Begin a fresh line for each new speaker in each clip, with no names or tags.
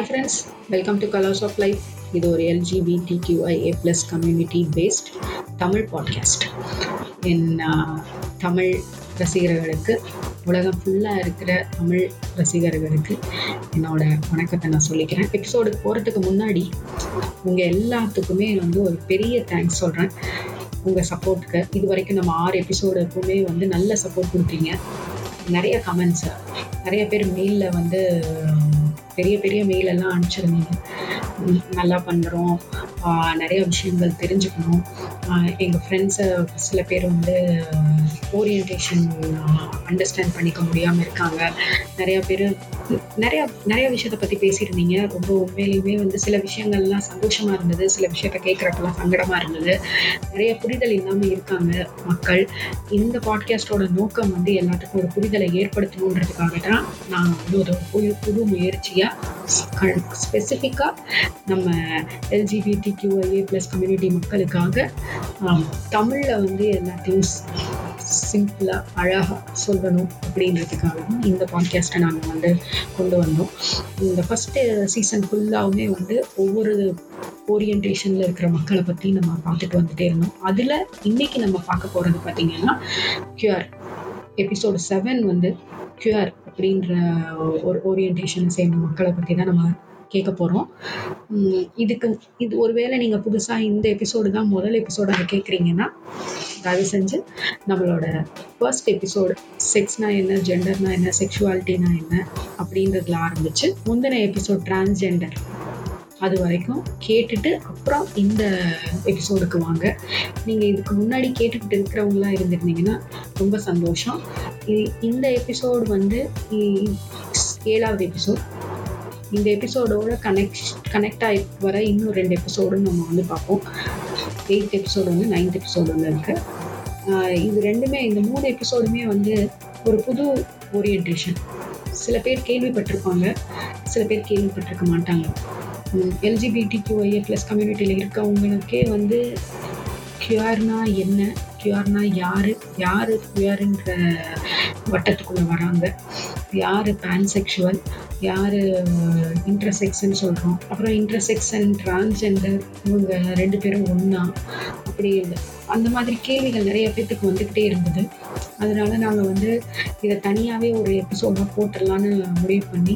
Hi friends welcome to colours of life இது ஒரு LGBTQIA plus community based Tamil podcast என் தமிழ் ரசிகர்களுக்கு உலகம் ஃபுல்லாக இருக்கிற தமிழ் ரசிகர்களுக்கு என்னோட வணக்கத்தை நான் சொல்லிக்கிறேன். எபிசோடுக்கு போகிறதுக்கு முன்னாடி உங்கள் எல்லாத்துக்குமே வந்து ஒரு பெரிய தேங்க்ஸ் சொல்கிறேன் உங்கள் சப்போர்ட்டுக்கு இது வரைக்கும் நம்ம ஆறு எபிசோடுக்குமே வந்து நல்ல சப்போர்ட் கொடுத்தீங்க. நிறைய கமெண்ட்ஸு நிறைய பேர் மெயிலில் வந்து பெரிய பெரிய மெயில் எல்லாம் அனுப்பிச்சிருந்தீங்க. நல்லா பண்ணுறோம் நிறைய விஷயங்கள் தெரிஞ்சுக்கணும். எங்கள் ஃப்ரெண்ட்ஸை சில பேர் வந்து ஓரியன்டேஷன் அண்டர்ஸ்டாண்ட் பண்ணிக்க முடியாமல் இருக்காங்க. நிறையா பேர் நிறையா நிறையா விஷயத்த பற்றி பேசியிருந்தீங்க. ரொம்ப உண்மையிலையுமே வந்து சில விஷயங்கள்லாம் சந்தோஷமாக இருந்தது. சில விஷயத்த கேட்குறப்பெல்லாம் சங்கடமாக இருந்தது. நிறைய புரிதல் இல்லாமல் இருக்காங்க மக்கள். இந்த பாட்காஸ்டோட நோக்கம் வந்து எல்லாத்துக்கும் ஒரு புரிதலை ஏற்படுத்தணுன்றதுக்காக தான் நான் வந்து ஒரு புது புது முயற்சியாக ஸ்பெசிஃபிக்காக நம்ம எல்ஜிபிடி கியூஐஏ ப்ளஸ் கம்யூனிட்டி மக்களுக்காக தமிழில் வந்து எல்லாத்தையும் சிம்பிளாக அழகாக சொல்லணும் அப்படின்றதுக்காக தான் இந்த பாட்காஸ்ட்டை நாங்கள் வந்து கொண்டு வந்தோம். இந்த ஃபஸ்ட்டு சீசன் ஃபுல்லாகவுமே வந்து ஒவ்வொரு ஓரியன்டேஷனில் இருக்கிற மக்களை பற்றி நம்ம பார்த்துட்டு வந்துட்டே இருந்தோம். அதில் இன்றைக்கி நம்ம பார்க்க போகிறது பார்த்திங்கன்னா கியூஆர் எபிசோடு செவன் வந்து கியூஆர் அப்படின்ற ஒரு ஓரியன்டேஷனை சேர்ந்த மக்களை பற்றி தான் நம்ம கேட்க போகிறோம் இதுக்கு இது ஒருவேளை நீங்கள் புதுசாக இந்த எபிசோடு தான் முதல் எபிசோடாக கேட்குறீங்கன்னா தயவு செஞ்சு நம்மளோட ஃபர்ஸ்ட் எபிசோடு செக்ஸ்னா என்ன ஜெண்டர்னா என்ன செக்ஷுவாலிட்டினா என்ன அப்படின்றதுல ஆரம்பிச்சு முந்தின எபிசோட் டிரான்ஸ்ஜெண்டர் அது வரைக்கும் கேட்டுட்டு அப்புறம் இந்த எபிசோடுக்கு வாங்க. நீங்கள் இதுக்கு முன்னாடி கேட்டுக்கிட்டு இருக்கிறவங்களாம் இருந்திருந்தீங்கன்னா ரொம்ப சந்தோஷம். இந்த எபிசோடு வந்து ஏழாவது எபிசோட் இந்த எபிசோடோட கனெக்ட் கனெக்ட் ஆகி வர இன்னும் ரெண்டு எபிசோடும் நம்ம வந்து பார்ப்போம். எயித் எபிசோடு வந்து நைன்த் எபிசோடு ஒன்று இருக்குது இது ரெண்டுமே இந்த மூணு எபிசோடுமே வந்து ஒரு புது ஓரியன்டேஷன் சில பேர் கேள்விப்பட்டிருப்பாங்க. சில பேர் கேள்விப்பட்டிருக்க மாட்டாங்க. எல்ஜிபிடி கியூஐஏ ப்ளஸ் கம்யூனிட்டியில் இருக்கவங்களுக்கே வந்து கியூஆர்னா என்ன? கியூஆர்னா யார்? யார் கியூஆருன்ற வட்டத்துக்குள்ளே வராங்க. யார் பேன்செக்ஷுவல் யார் இன்டர்செக்ஸ்ன்னு சொல்கிறோம் அப்புறம் இன்டர்செக்ஸ் டிரான்ஸ்ஜெண்டர் இவங்க ரெண்டு பேரும் ஒன்றா அப்படி அந்த மாதிரி கேள்விகள் நிறைய பேர்த்துக்கு வந்துக்கிட்டே இருந்தது. அதனால நாங்கள் வந்து இதை தனியாகவே ஒரு எபிசோடாக போட்டுடலான்னு முடிவு பண்ணி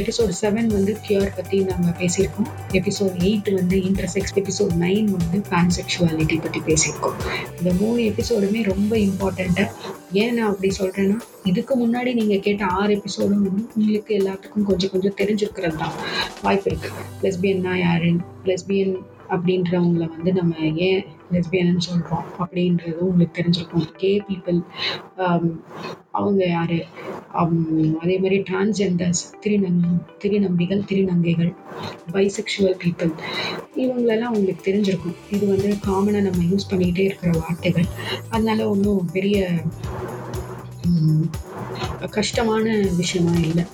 எபிசோட் செவன் வந்து கியூர் பற்றி நாங்கள் பேசியிருக்கோம். எபிசோட் எயிட் வந்து இன்டர்செக்ஸ் எபிசோட் நைன் வந்து பேன்செக்சுவாலிட்டி பற்றி பேசியிருக்கோம். இந்த மூணு எபிசோடுமே ரொம்ப இம்பார்ட்டண்ட்டாக ஏன் நான் அப்படி சொல்கிறேன்னா இதுக்கு முன்னாடி நீங்கள் கேட்ட ஆறு எபிசோடும் வந்து உங்களுக்கு எல்லாத்துக்கும் கொஞ்சம் கொஞ்சம் தெரிஞ்சிருக்கிறது தான் வாய்ப்பு இருக்குது லெஸ்பியன்னா யாரு லெஸ்பியன் அப்படின்றவங்கள வந்து நம்ம ஏன் லெஸ்பியன்னு சொல்கிறோம் அப்படின்றதும் உங்களுக்கு தெரிஞ்சிருக்கும். கே பீப்புள் um, அவங்க யார்? Um, அதே மாதிரி டிரான்ஸ்ஜெண்டர்ஸ் திருநங் திருநம்பிகள் திருநங்கைகள் பைசெக்ஷுவல் பீப்புள் இவங்களெல்லாம் உங்களுக்கு தெரிஞ்சிருக்கும். இது வந்து காமனாக நம்ம யூஸ் பண்ணிக்கிட்டே இருக்கிற வார்த்தைகள். அதனால ஒன்றும் பெரிய கஷ்டமான விஷயமா இல்லை.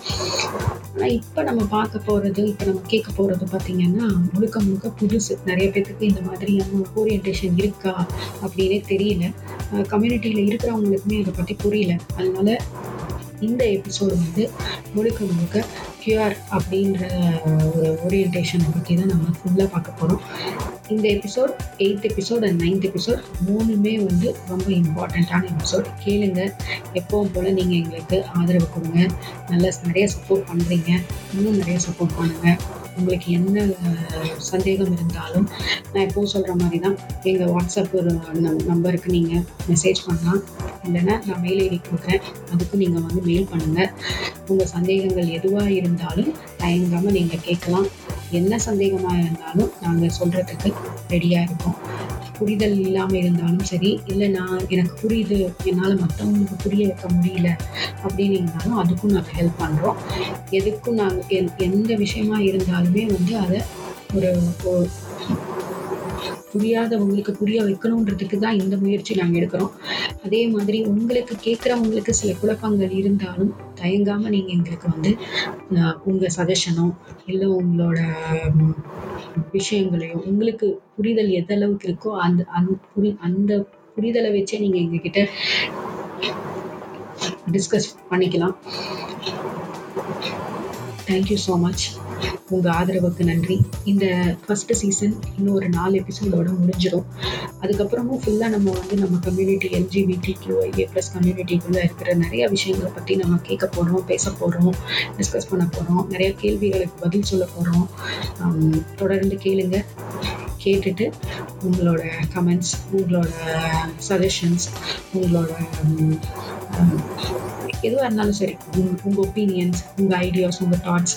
ஆனால் இப்போ நம்ம பார்க்க போகிறது இப்போ நம்ம கேட்க போகிறது பார்த்திங்கன்னா முழுக்க முழுக்க புதுசு. நிறைய பேர்த்துக்கு இந்த மாதிரியான ஓரியன்டேஷன் இருக்கா அப்படின்னே தெரியல. கம்யூனிட்டியில் இருக்கிறவங்களுக்குமே அதை பற்றி புரியல. அதனால் இந்த எபிசோடு வந்து முழுக்க முழுக்க கியூஆர் அப்படின்ற ஒரு ஓரியன்டேஷனை பற்றி தான் நம்ம ஃபுல்லாக பார்க்க போகிறோம் இந்த episode eighth episode and ninth episode மூணுமே வந்து ரொம்ப இம்பார்ட்டண்ட்டான எபிசோட் கேளுங்க. எப்பவும் போல் நீங்கள் எங்களுக்கு ஆதரவு கொடுங்க. நல்லா நிறைய சப்போர்ட் பண்ணுறீங்க இன்னும் நிறைய சப்போர்ட் பண்ணுங்கள் உங்களுக்கு என்ன சந்தேகம் இருந்தாலும் நான் எப்போவும் சொல்கிற மாதிரி தான் எங்கள் வாட்ஸ்அப் நம்பருக்கு நீங்கள் மெசேஜ் பண்ணலாம். இல்லைன்னா நான் மெயில் ஐடி கொடுக்குறேன். அதுக்கும் நீங்கள் வந்து மெயில் பண்ணுங்கள் உங்கள் சந்தேகங்கள் எதுவாக இருந்தாலும் தயங்காமல் நீங்கள் கேட்கலாம். என்ன சந்தேகமாக இருந்தாலும் நாங்கள் சொல்கிறதுக்கு ரெடியாக இருக்கோம். புரிதல் இல்லாமல் இருந்தாலும் சரி இல்லை நான் எனக்கு புரியுது என்னால் மற்றவங்களுக்கு புரிய வைக்க முடியல அப்படின்னு இருந்தாலும் அதுக்கும் நாங்கள் ஹெல்ப் பண்ணுறோம் எதுக்கும் நாங்கள் எந்த விஷயமா இருந்தாலுமே வந்து அதை ஒரு புரியாதவங்களுக்கு புரிய வைக்கணுன்றதுக்கு தான் இந்த முயற்சி நாங்கள் எடுக்கிறோம். அதே மாதிரி உங்களுக்கு கேட்குறவங்களுக்கு சில குழப்பங்கள் இருந்தாலும் தயங்காமல் நீங்கள் எங்களுக்கு வந்து உங்கள் சஜஷனோ இல்லை உங்களோட விஷயங்களையும் உங்களுக்கு புரிதல் எந்த அளவுக்கு இருக்கோ அந்த அந்த புரி அந்த புரிதலை வச்சே நீங்கள் எங்ககிட்ட டிஸ்கஸ் பண்ணிக்கலாம். தேங்க்யூ ஸோ மச் உங்கள் ஆதரவுக்கு நன்றி. இந்த ஃபஸ்ட்டு சீசன் இன்னும் ஒரு நாலு எபிசோடோட முடிஞ்சிடும் அதுக்கப்புறமும் ஃபுல்லாக நம்ம வந்து நம்ம கம்யூனிட்டி எல்ஜிபிடி கியூஐஏ ப்ளஸ் கம்யூனிட்டிக்குள்ளே இருக்கிற நிறைய விஷயங்களை பற்றி நம்ம கேட்க போகிறோம் பேச போகிறோம் டிஸ்கஸ் பண்ண போகிறோம் நிறைய கேள்விகளுக்கு பதில் சொல்ல போகிறோம் தொடர்ந்து கேளுங்க. கேட்டுட்டு உங்களோட கமெண்ட்ஸ் உங்களோட சஜஷன்ஸ் உங்களோட எதுவாக இருந்தாலும் சரி. உங்க உங்கள் ஒப்பீனியன்ஸ் உங்கள் ஐடியாஸ் உங்கள் தாட்ஸ்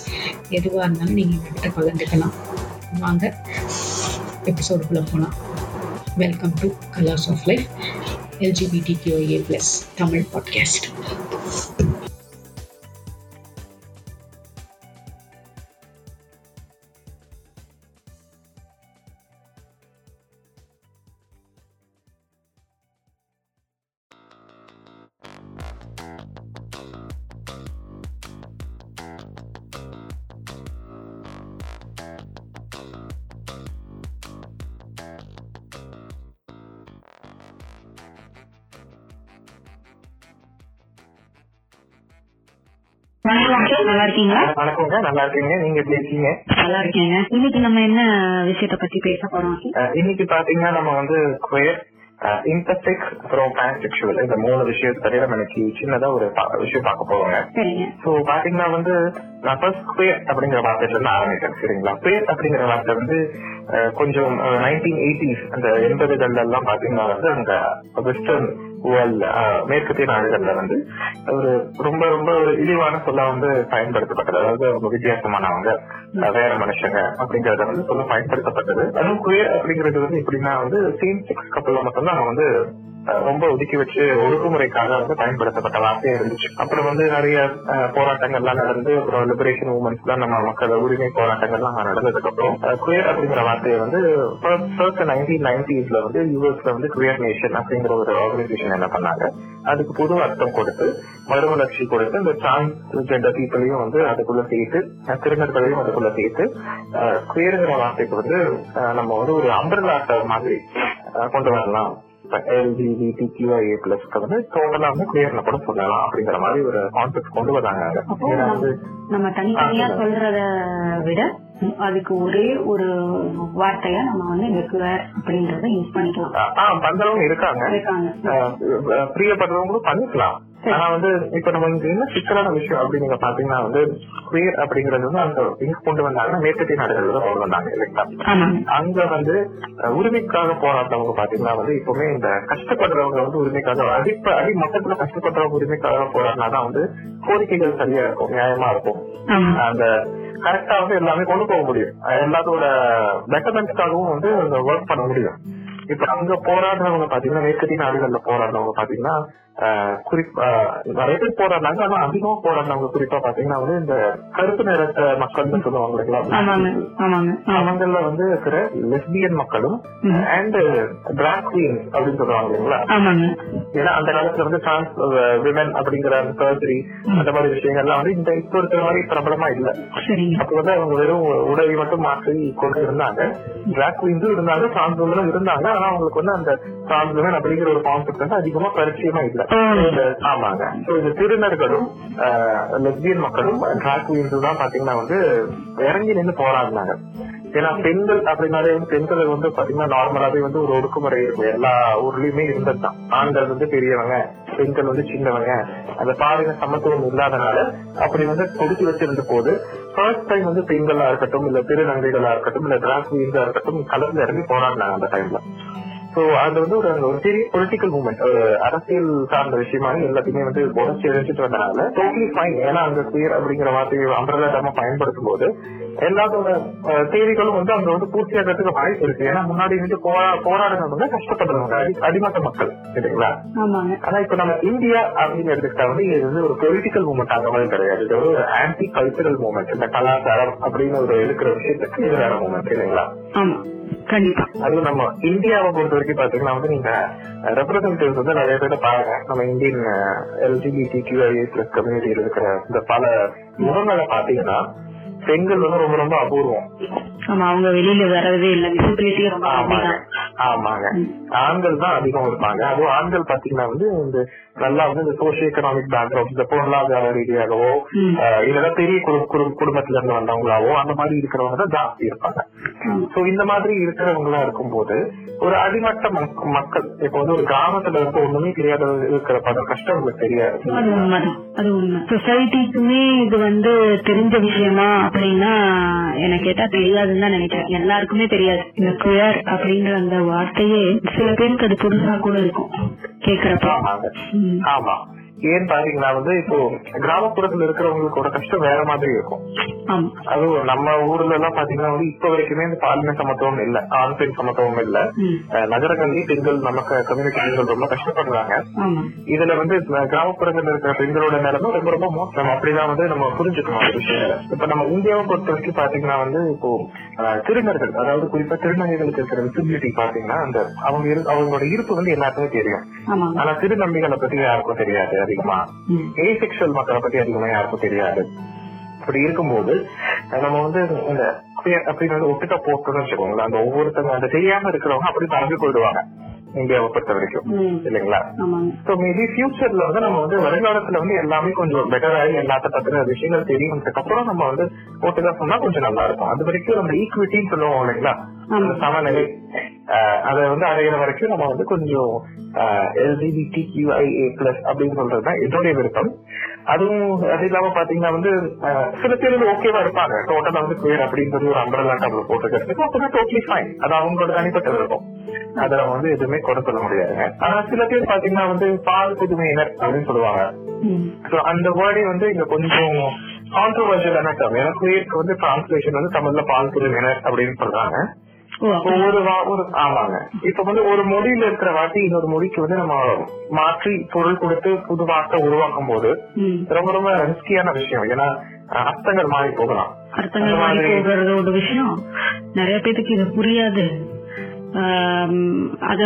எதுவாக இருந்தாலும் நீங்கள் எங்ககிட்ட பகிர்ந்துக்கலாம். வாங்க எபிசோடுக்குள்ளே போகலாம் welcome to Colours of Life LGBT QA plus Tamil podcast
வணக்கம் நல்லா இருக்கீங்களா
வணக்கங்க. நல்லா இருக்கீங்க நீங்க எப்படி இருக்கீங்க?
நல்லா இருக்கீங்க இன்னைக்கு நம்ம என்ன விஷயத்த பத்தி பேச போறோம்?
இன்னைக்கு பாத்தீங்கன்னா நம்ம வந்து குயர் இன்டர்செக்ஸ் அப்புறம் பான்செக்சுவல் இந்த மூணு விஷயத்தை பத்தி நம்ம இன்னைக்கு சின்னதா ஒரு விஷயம் பார்க்க போறோங்க. சோ பாத்தீங்கன்னா வந்து நான் ஃபர்ஸ்ட் குயர் அப்படிங்கிற வார்த்தையில இருந்து ஆரம்பிக்கிறேன் சரிங்களா? குயர் அப்படிங்கிற வார்த்தை வந்து கொஞ்சம் நைன்டீன் எயிட்டிஸ் அந்த எண்பதுகள்ல எல்லாம் பாத்தீங்கன்னா வந்து அந்த வெஸ்டர்ன் வேர்ல்ட் மேற்கத்திய நாடுகள்ல வந்து ஒரு ரொம்ப ரொம்ப ஒரு இழிவான சொல்ல வந்து பயன்படுத்தப்பட்டது. அதாவது அவங்க வித்தியாசமானவங்க வேற மனுஷங்க அப்படிங்கறத வந்து சொல்ல பயன்படுத்தப்பட்டது. அதுவும் குயர் அப்படிங்கிறது வந்து எப்படின்னா வந்து சேம் செக்ஸ் கப்பல்ல மட்டும்தான் அவங்க வந்து ரொம்ப ஒதுக்கி வச்சு ஒடுக்குமுறைக்காக வந்து பயன்படுத்தப்பட்ட வார்த்தையா இருந்துச்சு. அப்புறம் வந்து நிறைய போராட்டங்கள்லாம் நடந்து அப்புறம் லிபரேஷன் மூமெண்ட்ஸ் எல்லாம் நம்ம மக்கள் உரிமை போராட்டங்கள்லாம் நடந்ததுக்கு அப்புறம் குயர் அப்படிங்கிற வார்த்தையை வந்து ஃபர்ஸ்ட் நைன்டீன் நைன்டிஸ்ல வந்து யூஎஸ்ல வந்து குயர் நேஷன் அப்படிங்கிற ஒரு ஆர்கனைசேஷன் என்ன பண்ணாங்க? அதுக்கு புது அர்த்தம் கொடுத்து மறுமலர்ச்சி கொடுத்து இந்த டிரான்ஸ்ஜெண்டர் பீப்புளையும் வந்து அதுக்குள்ள சேர்த்து திருநர்களையும் அதுக்குள்ள சேர்த்து குயருங்கிற வார்த்தைக்கு வந்து நம்ம வந்து ஒரு அம்பர்லா மாதிரி கொண்டு வரலாம். எல்ஜிபிடிக்யூஐஏ பிளஸ்க்கு வந்து டோட்டலா வந்து கிளியர்ல கூட சொல்லலாம் அப்படிங்கிற மாதிரி ஒரு கான்செப்ட் கொண்டு வந்து
நம்ம தனித்தனியா சொல்றத விட அதுக்கு ஒரே ஒரு வார்த்தையா நம்ம வந்து குவேர் அப்படின்றத யூஸ் பண்ணிக்கலாம்.
பண்றவங்க இருக்காங்க.
இருக்காங்க.
பிரியப்படுறவங்களும் பண்ணிக்கலாம். ஆனா வந்து இப்ப நம்ம இங்க என்ன சிக்கலான விஷயம் அப்படின்னு நீங்க பாத்தீங்கன்னா வந்து குயர் அப்படிங்கறது வந்து அந்த இங்க கொண்டு வந்தாங்கன்னா மேற்கத்திய நாடுகள்ல தான் கொண்டு வந்தாங்க இல்லைங்களா? அங்க வந்து உரிமைக்காக போராட்டவங்க பாத்தீங்கன்னா வந்து இப்பவுமே இந்த கஷ்டப்படுறவங்க வந்து உரிமைக்காக அடிப்ப அடி மட்டத்துல கஷ்டப்படுறவங்க உரிமைக்காக போராடினாதான் வந்து கோரிக்கைகள் சரியா இருக்கும் நியாயமா இருக்கும். அந்த கரெக்டா வந்து எல்லாமே கொண்டு போக முடியும். எல்லாத்தோட பெட்டர்மெண்ட்ஸ்க்காகவும் வந்து ஒர்க் பண்ண முடியும். இப்ப அங்க போராடுறவங்க பாத்தீங்கன்னா மேற்கத்திய நாடுகள்ல போராடுறவங்க பாத்தீங்கன்னா அஹ், குறிப் அஹ், நிறைய பேர் போராடினாங்க ஆனா அதிகமா போராடினவங்க குறிப்பா பாத்தீங்கன்னா வந்து இந்த கருப்பு நிறத்த மக்கள்னு சொல்லுவாங்க. அவங்கள வந்து இருக்கிற லெஸ்பியன் மக்களும். அண்ட் டிராக் குவீன் அப்படின்னு சொல்லுவாங்க இல்லைங்களா? ஏன்னா அந்த காலத்துல வந்து டிரான்ஸ் விமன் அப்படிங்கிற அந்த சர்ஜரி அந்த மாதிரி விஷயங்கள்லாம் வந்து இந்த இப்ப இருக்கிற மாதிரி பிரபலமா இல்ல. அப்ப வந்து அவங்க வெறும் உடலை மட்டும் மாற்றி கொண்டு இருந்தாங்க. டிராக் குவீன்ஸும் இருந்தாங்க டிரான்ஸ் இருந்தாங்க. ஆனா அவங்களுக்கு வந்து அந்த டிரான்ஸ் விமன் அப்படிங்கிற ஒரு கான்செப்ட் வந்து அதிகமா பரிச்சயமா இல்ல. ஆமாங்க. சோ இந்த திருநர்களும் லெஸ்பியன் மக்களும் டிராக் குவீன்ஸும் தான் பாத்தீங்கன்னா வந்து இறங்கி நின்று போராடினாங்க. ஏன்னா பெண்கள் அப்படின்னாலே வந்து பெண்கள் வந்து பாத்தீங்கன்னா நார்மலாவே வந்து ஒரு ஒடுக்குமுறை இருக்கும். எல்லா ஊர்லயுமே இருந்ததுதான். ஆண்கள் வந்து பெரியவங்க பெண்கள் வந்து சின்னவங்க. அந்த பாலின சமத்துவம் இல்லாதனால அப்படி வந்து கொடுத்து வச்சிருந்த போது ஃபர்ஸ்ட் டைம் வந்து பெண்களா இருக்கட்டும் இல்ல திருநங்கைகளா இருக்கட்டும் இல்ல டிராக் குவீன்ஸா இருக்கட்டும் கலந்து இறங்கி போராடினாங்க அந்த டைம்ல சோ அது வந்து ஒரு ஒரு பெரிய பொலிட்டிக்கல் மூவ்மெண்ட் ஒரு அரசியல் சார்ந்த விஷயமாக எல்லாத்தையுமே வந்து உடச்சி எழுச்சிட்டு வந்தனால டோட்டலி ஃபைன் ஏன்னா அந்த குயர் அப்படிங்கிற வார்த்தையை அம்பரலாட்டமா பயன்படுத்தும் போது எல்லாத்தோட தேவைகளும் வந்து அங்க வந்து பூர்த்தி ஆகிறதுக்கு வாய்ப்பு இருக்கு. ஏன்னா முன்னாடி வந்து போரா- போராடுறவங்க கஷ்டப்படுறவங்க அடி- அடிமட்ட மக்கள் சரிங்களா ஆனா இப்ப நம்ம இந்தியா அப்படின்னு எடுத்துக்கிட்டா வந்து இது வந்து ஒரு பொலிட்டிக்கல் மூவ்மெண்ட் அந்த மாதிரி கிடையாது. இது ஒரு ஆன்டி கல்ச்சரல் மூவ்மெண்ட் இந்த கலாச்சாரம் அப்படின்னு ஒரு இருக்கிற விஷயத்துக்கு வேற மூவ்மெண்ட் இல்லைங்களா?
ஆமா. கண்டிப்பா.
அதுவும் நம்ம இந்தியாவை பொறுத்த வரைக்கும் பாத்தீங்கன்னா வந்து நீங்க ரெப்ரசன்டேட்டிவ்ஸ் வந்து நிறைய பேரை பாருங்க. நம்ம இந்தியன் எல்ஜிபிடி கியூஐஏ பிளஸ் கம்யூனிட்டியில் இருக்கிற இந்த பல முகங்களை பாத்தீங்கன்னா பெண்கள் வந்து ரொம்ப ரொம்ப அபூர்வம்.
ஆமா அவங்க வெளியில வரவே இல்ல. விசிபிலிட்டி ரொம்ப
ஆமாங்க. ஆண்கள் தான் அதிகம் இருப்பாங்க. அதுவும் ஆண்கள் பாத்தீங்கன்னா வந்து இந்த நல்லா வந்து இந்த சோசியோ எக்கனாமிக் பேக்ரவுண்ட் இந்த பொருளாதார ரீதியாகவோ இல்லைன்னா பெரிய குடு- குடு- குடும்பத்துல இருந்து வந்தவங்களாவோ அந்த மாதிரி இருக்கிறவங்க தான் ஜாஸ்தி இருப்பாங்க. சோ இந்த மாதிரி இருக்கிறவங்களா இருக்கும்போது ஒரு அடிமட்ட மக்- மக்கள் இப்ப வந்து ஒரு கிராமத்துல இருக்க ஒண்ணுமே தெரியாத இருக்கிற பல கஷ்டம் உங்களுக்கு தெரியாது.
சொசைட்டிக்குமே இது வந்து தெரிஞ்ச விஷயமா அப்படின்னா எனக்கு கேட்டா தெரியாதுன்னு தான் நினைக்கிறேன். எல்லாருக்குமே தெரியாது. இந்த குயர் அப்படின்ற அந்த வார்த்தையே சில பேருக்கு அது புதுசா கூட இருக்கும். கேக்குறப்ப.
ஆமா. ஏன்னு பாத்தீங்கன்னா வந்து இப்போ கிராமப்புறத்துல இருக்கிறவங்களோட கஷ்டம் வேற மாதிரி இருக்கும். அதுவும் நம்ம ஊர்ல எல்லாம் பாத்தீங்கன்னா வந்து இப்ப வரைக்குமே இந்த பாலின சமத்துவம் இல்ல ஆண் பெண் சமத்துவம் இல்ல. நகரங்கள்லயும் பெண்கள் நமக்கு கம்யூனிட்டி பெண்கள் ரொம்ப கஷ்டப்படுறாங்க. இதுல வந்து அஹ் கிராமப்புறங்கள்ல இருக்கிற பெண்களோட நிலைமை ரொம்ப ரொம்ப மோசம். அப்படிதான் வந்து நம்ம புரிஞ்சுக்கணும் அந்த விஷயங்களை. இப்ப நம்ம இந்தியாவை பொறுத்த வரைக்கும் பாத்தீங்கன்னா வந்து இப்போ திருநர்கள் அதாவது குறிப்பா திருநங்கைகளுக்கு இருக்கிற விசிபிலிட்டி பாத்தீங்கன்னா அந்த அவங்க அவங்களோட இருப்பு வந்து எல்லாருக்குமே தெரியும். ஆனா திருநம்பிகளை பத்தி யாருக்கும் தெரியாது அதிகமா.
ம்.
ஏசெக்சுவல் மக்களை பத்தி அதிகமா யாருக்கும் தெரியாது. அப்படி இருக்கும்போது நம்ம வந்து இந்த அப்படின்னு ஒட்டுக்கா போட்டோம்னு வச்சுக்கோங்களேன். அந்த ஒவ்வொருத்தங்க அந்த தெரியாம இருக்கிறவங்க அப்படி பறந்து போயிடுவாங்க. இந்தியாவை பொறுத்த வரைக்கும். இல்லைங்களா? சோ மேபி ஃபியூச்சர்ல வந்து நம்ம வந்து வருங்காலத்துல வந்து எல்லாமே கொஞ்சம் பெட்டர் ஆகி எல்லாத்த பத்தின விஷயங்கள் தெரியும்ன்றதுக்கு அப்புறம் நம்ம வந்து ஒட்டுக்கா சொன்னா கொஞ்சம் நல்லா இருக்கும். அது வரைக்கும் நம்ம ஈக்குவிட்டின்னு சொல்லுவோம் இல்லைங்களா? அந்த சமநிலை. அதை வந்து அடையிற வரைக்கும் நம்ம வந்து கொஞ்சம் எல்ஜிபிடி கியூஐஏ பிளஸ் அப்படின்னு சொல்றதுதான் என்னுடைய விருப்பம். அதுவும் அது இல்லாம பாத்தீங்கன்னா வந்து சில பேர் வந்து ஓகேவா இருப்பாங்க. டோட்டலா வந்து குயர் அப்படின்றது ஒரு அம்பரலா டபுள் போட்டுக்கிறதுக்கு அப்பதான் டோட்டலி ஃபைன் அது அவங்களோட தனிப்பட்ட விருப்பம். அதை நம்ம வந்து எதுவுமே குறை சொல்ல முடியாதுங்க. ஆனா சில பேர் பாத்தீங்கன்னா வந்து பால் புதுமையினர் அப்படின்னு சொல்லுவாங்க. So, அந்த வேர்டே வந்து இங்க கொஞ்சம் கான்ட்ரவர்ஷியலான டேர்ம் ஏன்னா குயருக்கு வந்து டிரான்ஸ்லேஷன் வந்து தமிழ்ல பால் புதுமையினர் அப்படின்னு சொல்றாங்க. ஒரு ஒரு ஆமாங்க. இப்ப வந்து ஒரு மொழியில இருக்கிற வார்த்தை இன்னொரு மொழிக்கு வந்து நம்ம மாற்றி பொருள் கொடுத்து புது வார்த்தை உருவாக்கும் போது. ரொம்ப ரொம்ப ரிஸ்கியான விஷயம். ஏன்னா அர்த்தங்கள் மாறி போகலாம்.
அர்த்தங்கள் மாறி போகிறது ஒரு விஷயம். நிறைய பேத்துக்கு இது புரியாது. அத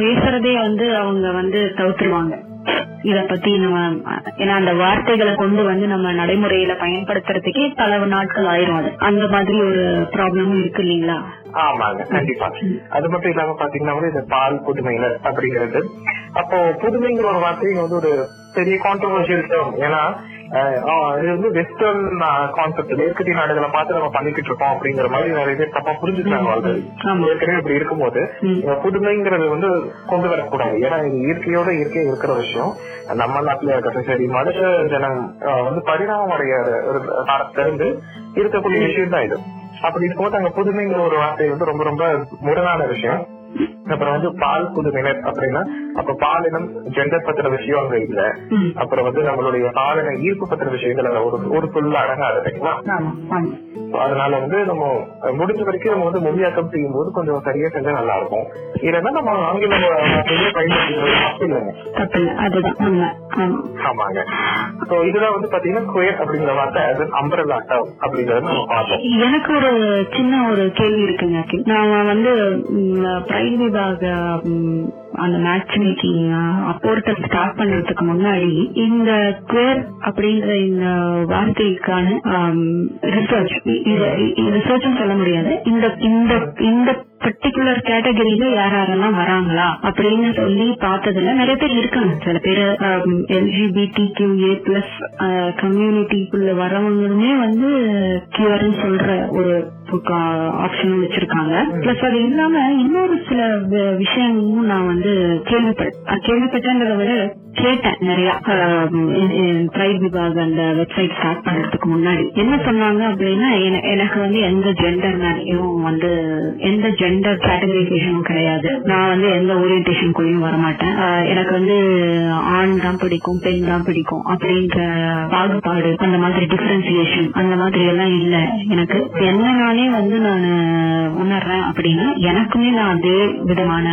பேசுறதே வந்து அவங்க வந்து தவிர்த்துருவாங்க. இத பத்தி நம்ம ஏன்னா அந்த வார்த்தைகளை கொண்டு வந்து நம்ம நடைமுறையில பயன்படுத்துறதுக்கே பல நாட்கள் ஆயிரும் அது. அந்த மாதிரி ஒரு ப்ராப்ளமும் இருக்கு இல்லீங்களா?
ஆமாங்க கண்டிப்பா. அது மட்டும் இல்லாம பாத்தீங்கன்னா வந்து இந்த பால் புதுமையினர் அப்படிங்கிறது. அப்போ புதுமைங்கிற ஒரு வார்த்தை இங்க வந்து ஒரு பெரிய கான்ட்ரவர்ஷியல் டேர்ம் ஏன்னா இது வந்து வெஸ்டர்ன் கான்செப்ட் மேற்கத்திய நாடுகளை பார்த்து நம்ம பண்ணிக்கிட்டு இருக்கோம் அப்படிங்கிற மாதிரி நிறைய பேர் தப்பா புரிஞ்சுக்கிறாங்க ஆல்ரெடி. ஏற்கனவே இப்படி இருக்கும்போது புதுமைங்கிறது வந்து கொண்டு வரக்கூடாது. ஏன்னா இது இயற்கையோட இயற்கை இருக்கிற விஷயம். நம்ம நாட்டுல இருக்கிற சரி மனுஷ ஜனம் வந்து பரிணாமம் அடைய ஒரு இருக்கக்கூடிய விஷயம் தான் இது. அப்படி இருக்கும்போது அங்க புதுமைங்கிற ஒரு வார்த்தை வந்து ரொம்ப ரொம்ப முரணான விஷயம். அப்புறம் வந்து பால் புதுமையினர் அப்படின்னா அப்ப பாலினம் ஜெண்டர் பத்திர விஷயம் அங்க இல்ல. அப்புறம் வந்து நம்மளுடைய பாலின ஈர்ப்பு பத்திர விஷயங்கள் அங்க ஒரு ஒரு சொல்ல அடங்காது இல்லைங்களா அதனால வந்து நம்ம முடிஞ்ச வரைக்கும் நம்ம வந்து மொழியாக்கம் செய்யும் போது கொஞ்சம் சரியா செஞ்சா நல்லா இருக்கும். இல்லைன்னா நம்ம ஆங்கில வார்த்தையை பயன்படுத்திக்கிறது தப்பு இல்லைங்க.
அதுதான்
ஆமாங்க. சோ இதுதான் வந்து பாத்தீங்கன்னா குயர் அப்படிங்கிற வார்த்தை அது அம்பரலா டர்ம் அப்படிங்கறத நம்ம பார்த்தோம்.
எனக்கு ஒரு சின்ன ஒரு கேள்வி இருக்குங்க. நான் வந்து பிரைம் விபாக அந்த மேட்ச் மேக்கிங் அப்போர்ட்டல் ஸ்டார்ட் பண்றதுக்கு முன்னாடி இந்த குவேர் அப்படின்ற இந்த வார்த்தைக்கான ரிசர்ச் ரிசர்ச் சொல்ல முடியாது. இந்த இந்த இந்த பர்டிகுலர் கேட்டகரியில யார் யாரெல்லாம் வராங்களா அப்படின்னு சொல்லி பார்த்ததுல நிறைய பேர் இருக்காங்க. சில பேர் எல்ஜிபிடி கியூஏ பிளஸ் கம்யூனிட்டிக்குள்ள வரவங்களுமே வந்து கியூர்னு சொல்ற ஒரு ஆப்ஷனும் uh, வச்சிருக்காங்க. பிளஸ் அது இல்லாம இன்னொரு சில விஷயங்களும் நான் வந்து கேள்விப்பட்டேன் கேள்விப்பட்டேன்றத விட கேட்டேன் நிறைய. ட்ரைப் விபாக் அந்த வெப்சைட் ஸ்டார்ட் பண்றதுக்கு முன்னாடி. என்ன சொன்னாங்க அப்படின்னா எனக்கு வந்து எந்த ஜெண்டர் மேலேயும் வந்து எந்த ஜெண்டர் கேட்டகரைசேஷனும் கிடையாது. நான் வந்து எந்த ஓரியன்டேஷனுக்குள்ளயும் வரமாட்டேன். எனக்கு வந்து ஆண் தான் பிடிக்கும் பெண் தான் பிடிக்கும் அப்படின்ற பாகுபாடு அந்த மாதிரி டிஃபரன்சியேஷன் அந்த மாதிரி எல்லாம் இல்லை எனக்கு. என்ன நானே வந்து நான் உணர்றேன் அப்படின்னா எனக்குமே நான் அதே விதமான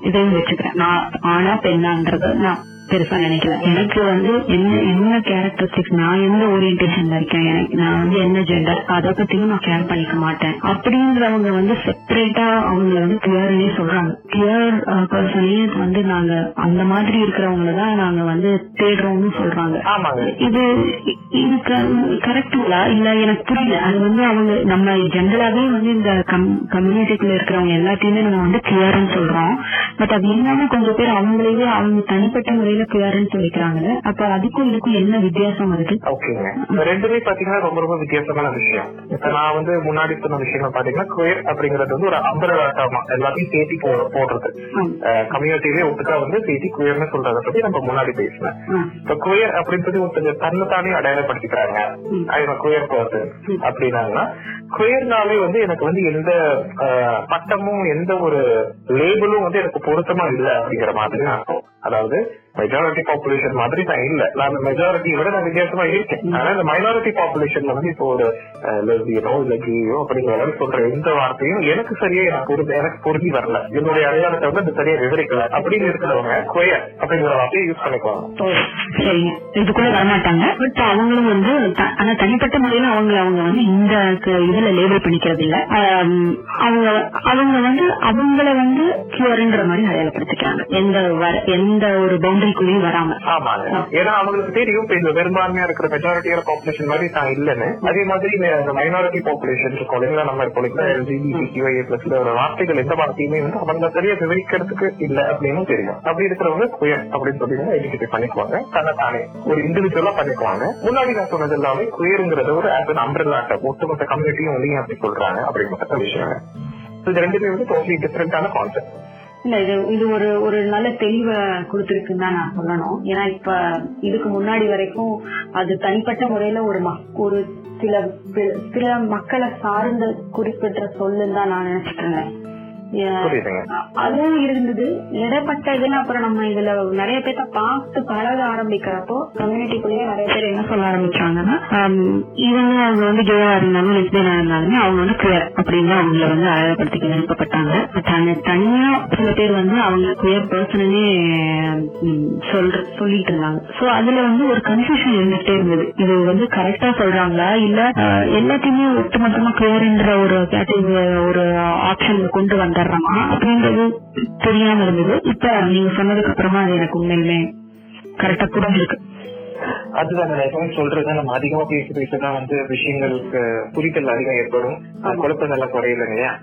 இதையும் வச்சுக்கிறேன். நான் ஆனா பெண்ணான்றது நான் பெருசா நினைக்கல. எனக்கு வந்து என்ன என்ன கேரக்டரிஸ்டிக்ஸ் நான் எந்த ஓரியன்டேஷன்ல இருக்கேன்? எனக்கு நான் வந்து என்ன ஜெண்டர் அதை பத்தியும் நான் கேர் பண்ணிக்க மாட்டேன். அப்படின்றவங்க வந்து செப்பரேட்டா அவங்க வந்து கிளியர்னே சொல்றாங்க. கிளியர் பர்சனே வந்து நாங்க அந்த மாதிரி இருக்கிறவங்கள தான் நாங்க வந்து தேடுறோம்னு சொல்றாங்க. இது இது கரெக்டுங்களா இல்ல எனக்கு புரியல. அது வந்து அவங்க நம்ம ஜென்ரலாவே வந்து இந்த கம்யூனிட்டிக்குள்ள இருக்கிறவங்க எல்லாத்தையுமே நம்ம வந்து கிளியர்னு சொல்றோம். பட் அது இல்லாம கொஞ்சம் பேர் அவங்களையே அவங்க தனிப்பட்ட முறையில கிளியர்னு சொல்லிக்கிறாங்க அப்ப அதுக்கும் இதுக்கும் என்ன வித்தியாசம் வருது
ஓகேங்க. ரெண்டுமே பாத்தீங்கன்னா ரொம்ப ரொம்ப வித்தியாசமான விஷயம். இப்ப நான் வந்து முன்னாடி சொன்ன விஷயங்கள் பாத்தீங்கன்னா குயர் அப்படிங்கறது வந்து ஒரு அம்பரவாட்டமா எல்லாத்தையும் சேர்த்தி போடுறது. கம்யூனிட்டிலே ஒட்டுக்கா வந்து சேர்த்தி குயர்னு சொல்றத பத்தி நம்ம முன்னாடி பேசினேன். இப்ப குயர் அப்படின்னு சொல்லி ஒருத்தர் தன்னைத்தானே அடையாளப்படுத்திக்கிறாங்க. ஐவன் குயர் பர்சன் அப்படின்னாங்கன்னா குயர்னாலே வந்து எனக்கு வந்து எந்த பட்டமும் எந்த ஒரு லேபிளும் வந்து எனக்கு பொருத்தமா இல்ல அப்படிங்கிற மாதிரி அதாவது மெஜாரிட்டி பாப்புலேஷன் மாதிரி நான் இல்ல. நான் மெஜாரிட்டியை விட நான் வித்தியாசமா இருக்கேன். ஆனா இந்த மைனாரிட்டி பாப்புலேஷன்ல வந்து இப்போ ஒரு லெஸ்பியனோ இல்ல கேயோ அப்படிங்கிற மாதிரி சொல்ற எந்த வார்த்தையும் எனக்கு சரியா எனக்கு எனக்கு பொருந்தி வரல. என்னுடைய அடையாளத்தை வந்து அது சரியா விவரிக்கல. அப்படின்னு இருக்கிறவங்க குயர் அப்படிங்கிற வார்த்தையை யூஸ் பண்ணிக்குவாங்க.
இதுக்குள்ள வரமாட்டாங்க. பட் அவங்களும் வந்து ஆனா தனிப்பட்ட முறையில அவங்க அவங்க வந்து இந்த இதுல லேபிள் பண்ணிக்கிறது இல்ல. அவங்க அவங்க வந்து அவங்கள வந்து கியூர்ன்ற மாதிரி அடையாளப்படுத்திக்கிறாங்க. எந்த எந்த ஒரு பவுண்டரிக்குள்ளேயும் வராம.
ஆமாங்க. ஏன்னா அவங்களுக்கு தெரியும் இப்ப இந்த பெரும்பான்மையா இருக்கிற மெஜாரிட்டியான பாப்புலேஷன் மாதிரி நான் இல்லைன்னு. அதே மாதிரி மைனாரிட்டி பாப்புலேஷன் இருக்கும். இல்லைங்களா? நம்ம இப்போ எல்ஜிபிடிக்யூஐ பிளஸ் ஒரு வார்த்தைகள் எந்த வார்த்தையுமே வந்து அவங்க சரியா விவரிக்கிறதுக்கு இல்ல அப்படின்னு தெரியும். அப்படி இருக்கிறவங்க குயர் அப்படின்னு சொல்லி ஐடென்டிஃபை பண்ணிக்குவாங்க. தன்னை தானே ஒரு இண்டிவிஜுவலா பண்ணிக்குவாங்க. முன்னாடி நான் சொன்னது எல்லாமே குயருங்கிறது ஒரு ஆஸ் அன் அம்பிரலாட்ட ஒட்டுமொத்த கம்யூனிட்டியும் வந்து அப்படி சொல்றாங்க. அப்படிங்கிற விஷயம் இது ரெண்டுமே வந்து டோட்டலி டிஃபரெண்டான கான்செப்ட்
இல்ல இது இது ஒரு ஒரு நல்ல தெளிவை கொடுத்துருக்குன்னு தான் நான் சொல்லணும். ஏன்னா இப்ப இதுக்கு முன்னாடி வரைக்கும் அது தனிப்பட்ட முறையில ஒரு மக்- ஒரு சில சில மக்களை சார்ந்த குறிப்பிட்ட சொல்லுன்னு தான் நான் நினைச்சிட்டு இருந்தேன். அதுவும் இருந்தது. இடப்பட்ட இதுல அப்புறம் நம்ம இதுல நிறைய பேர்த்த பார்த்து பழக ஆரம்பிக்கிறப்போ கம்யூனிட்டிக்குள்ளேயே நிறைய பேர் என்ன சொல்ல ஆரம்பிச்சாங்கன்னா ஆம், இவங்க அவங்க வந்து கேவா இருந்தாலும் லெஸ்பியனா இருந்தாலுமே அவங்க வந்து குயர் அப்படின்னு அவங்கள வந்து அழகப்படுத்திக்க விருப்பப்பட்டாங்க. தனி தனியா சில பேர் வந்து அவங்க குயர் பர்சனே சொல்ற சொல்லிட்டு இருந்தாங்க. சோ அதுல வந்து ஒரு கன்ஃபியூஷன் இருந்துட்டே இருந்தது. இது வந்து கரெக்டா சொல்றாங்களா? இல்ல எல்லாத்தையுமே ஒட்டுமொத்தமா குயர்ன்ற ஒரு கேட்டகரி ஒரு ஆப்ஷன் கொண்டு வந்துடுறாங்க அப்படின்றது தெரியாம இருந்தது இப்ப நீங்க சொன்னதுக்கு அப்புறமா அது எனக்கு உண்மையிலுமே கரெக்டா புரிஞ்சிருக்கு.
அதுதான் நான் எப்பவுமே சொல்றது. நம்ம அதிகமா பேசி பேசதான் வந்து விஷயங்களுக்கு புரிதல் அதிகம் ஏற்படும். குழப்பம் எல்லாம் குறையல இல்லையா?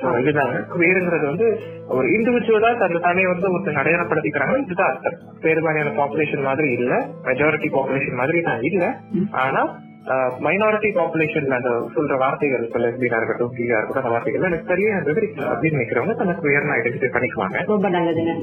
So, இதுதாங்க வேறுங்கிறது வந்து ஒரு இண்டிவிஜுவலா தன்னை தானே வந்து ஒருத்தர் அடையாளப்படுத்திக்கிறாங்க. இதுதான் அர்த்தம். பெரும்பாலான பாப்புலேஷன் மாதிரி இல்ல. மெஜாரிட்டி பாப்புலேஷன் மாதிரி நான் இல்ல. ஆனா மைனாரிட்டி பாப்புலேஷன் அந்த சொல்ற வார்த்தைகள் இப்ப லெஸ்பியனா இருக்கட்டும் கீழா இருக்கட்டும் அந்த வார்த்தைகள் எனக்கு சரியா விவரிக்கல அப்படின்னு நினைக்கிறவங்க தனக்கு உயர்ந்த ஐடென்டிஃபை பண்ணிக்குவாங்க.
ரொம்ப நல்லதுங்க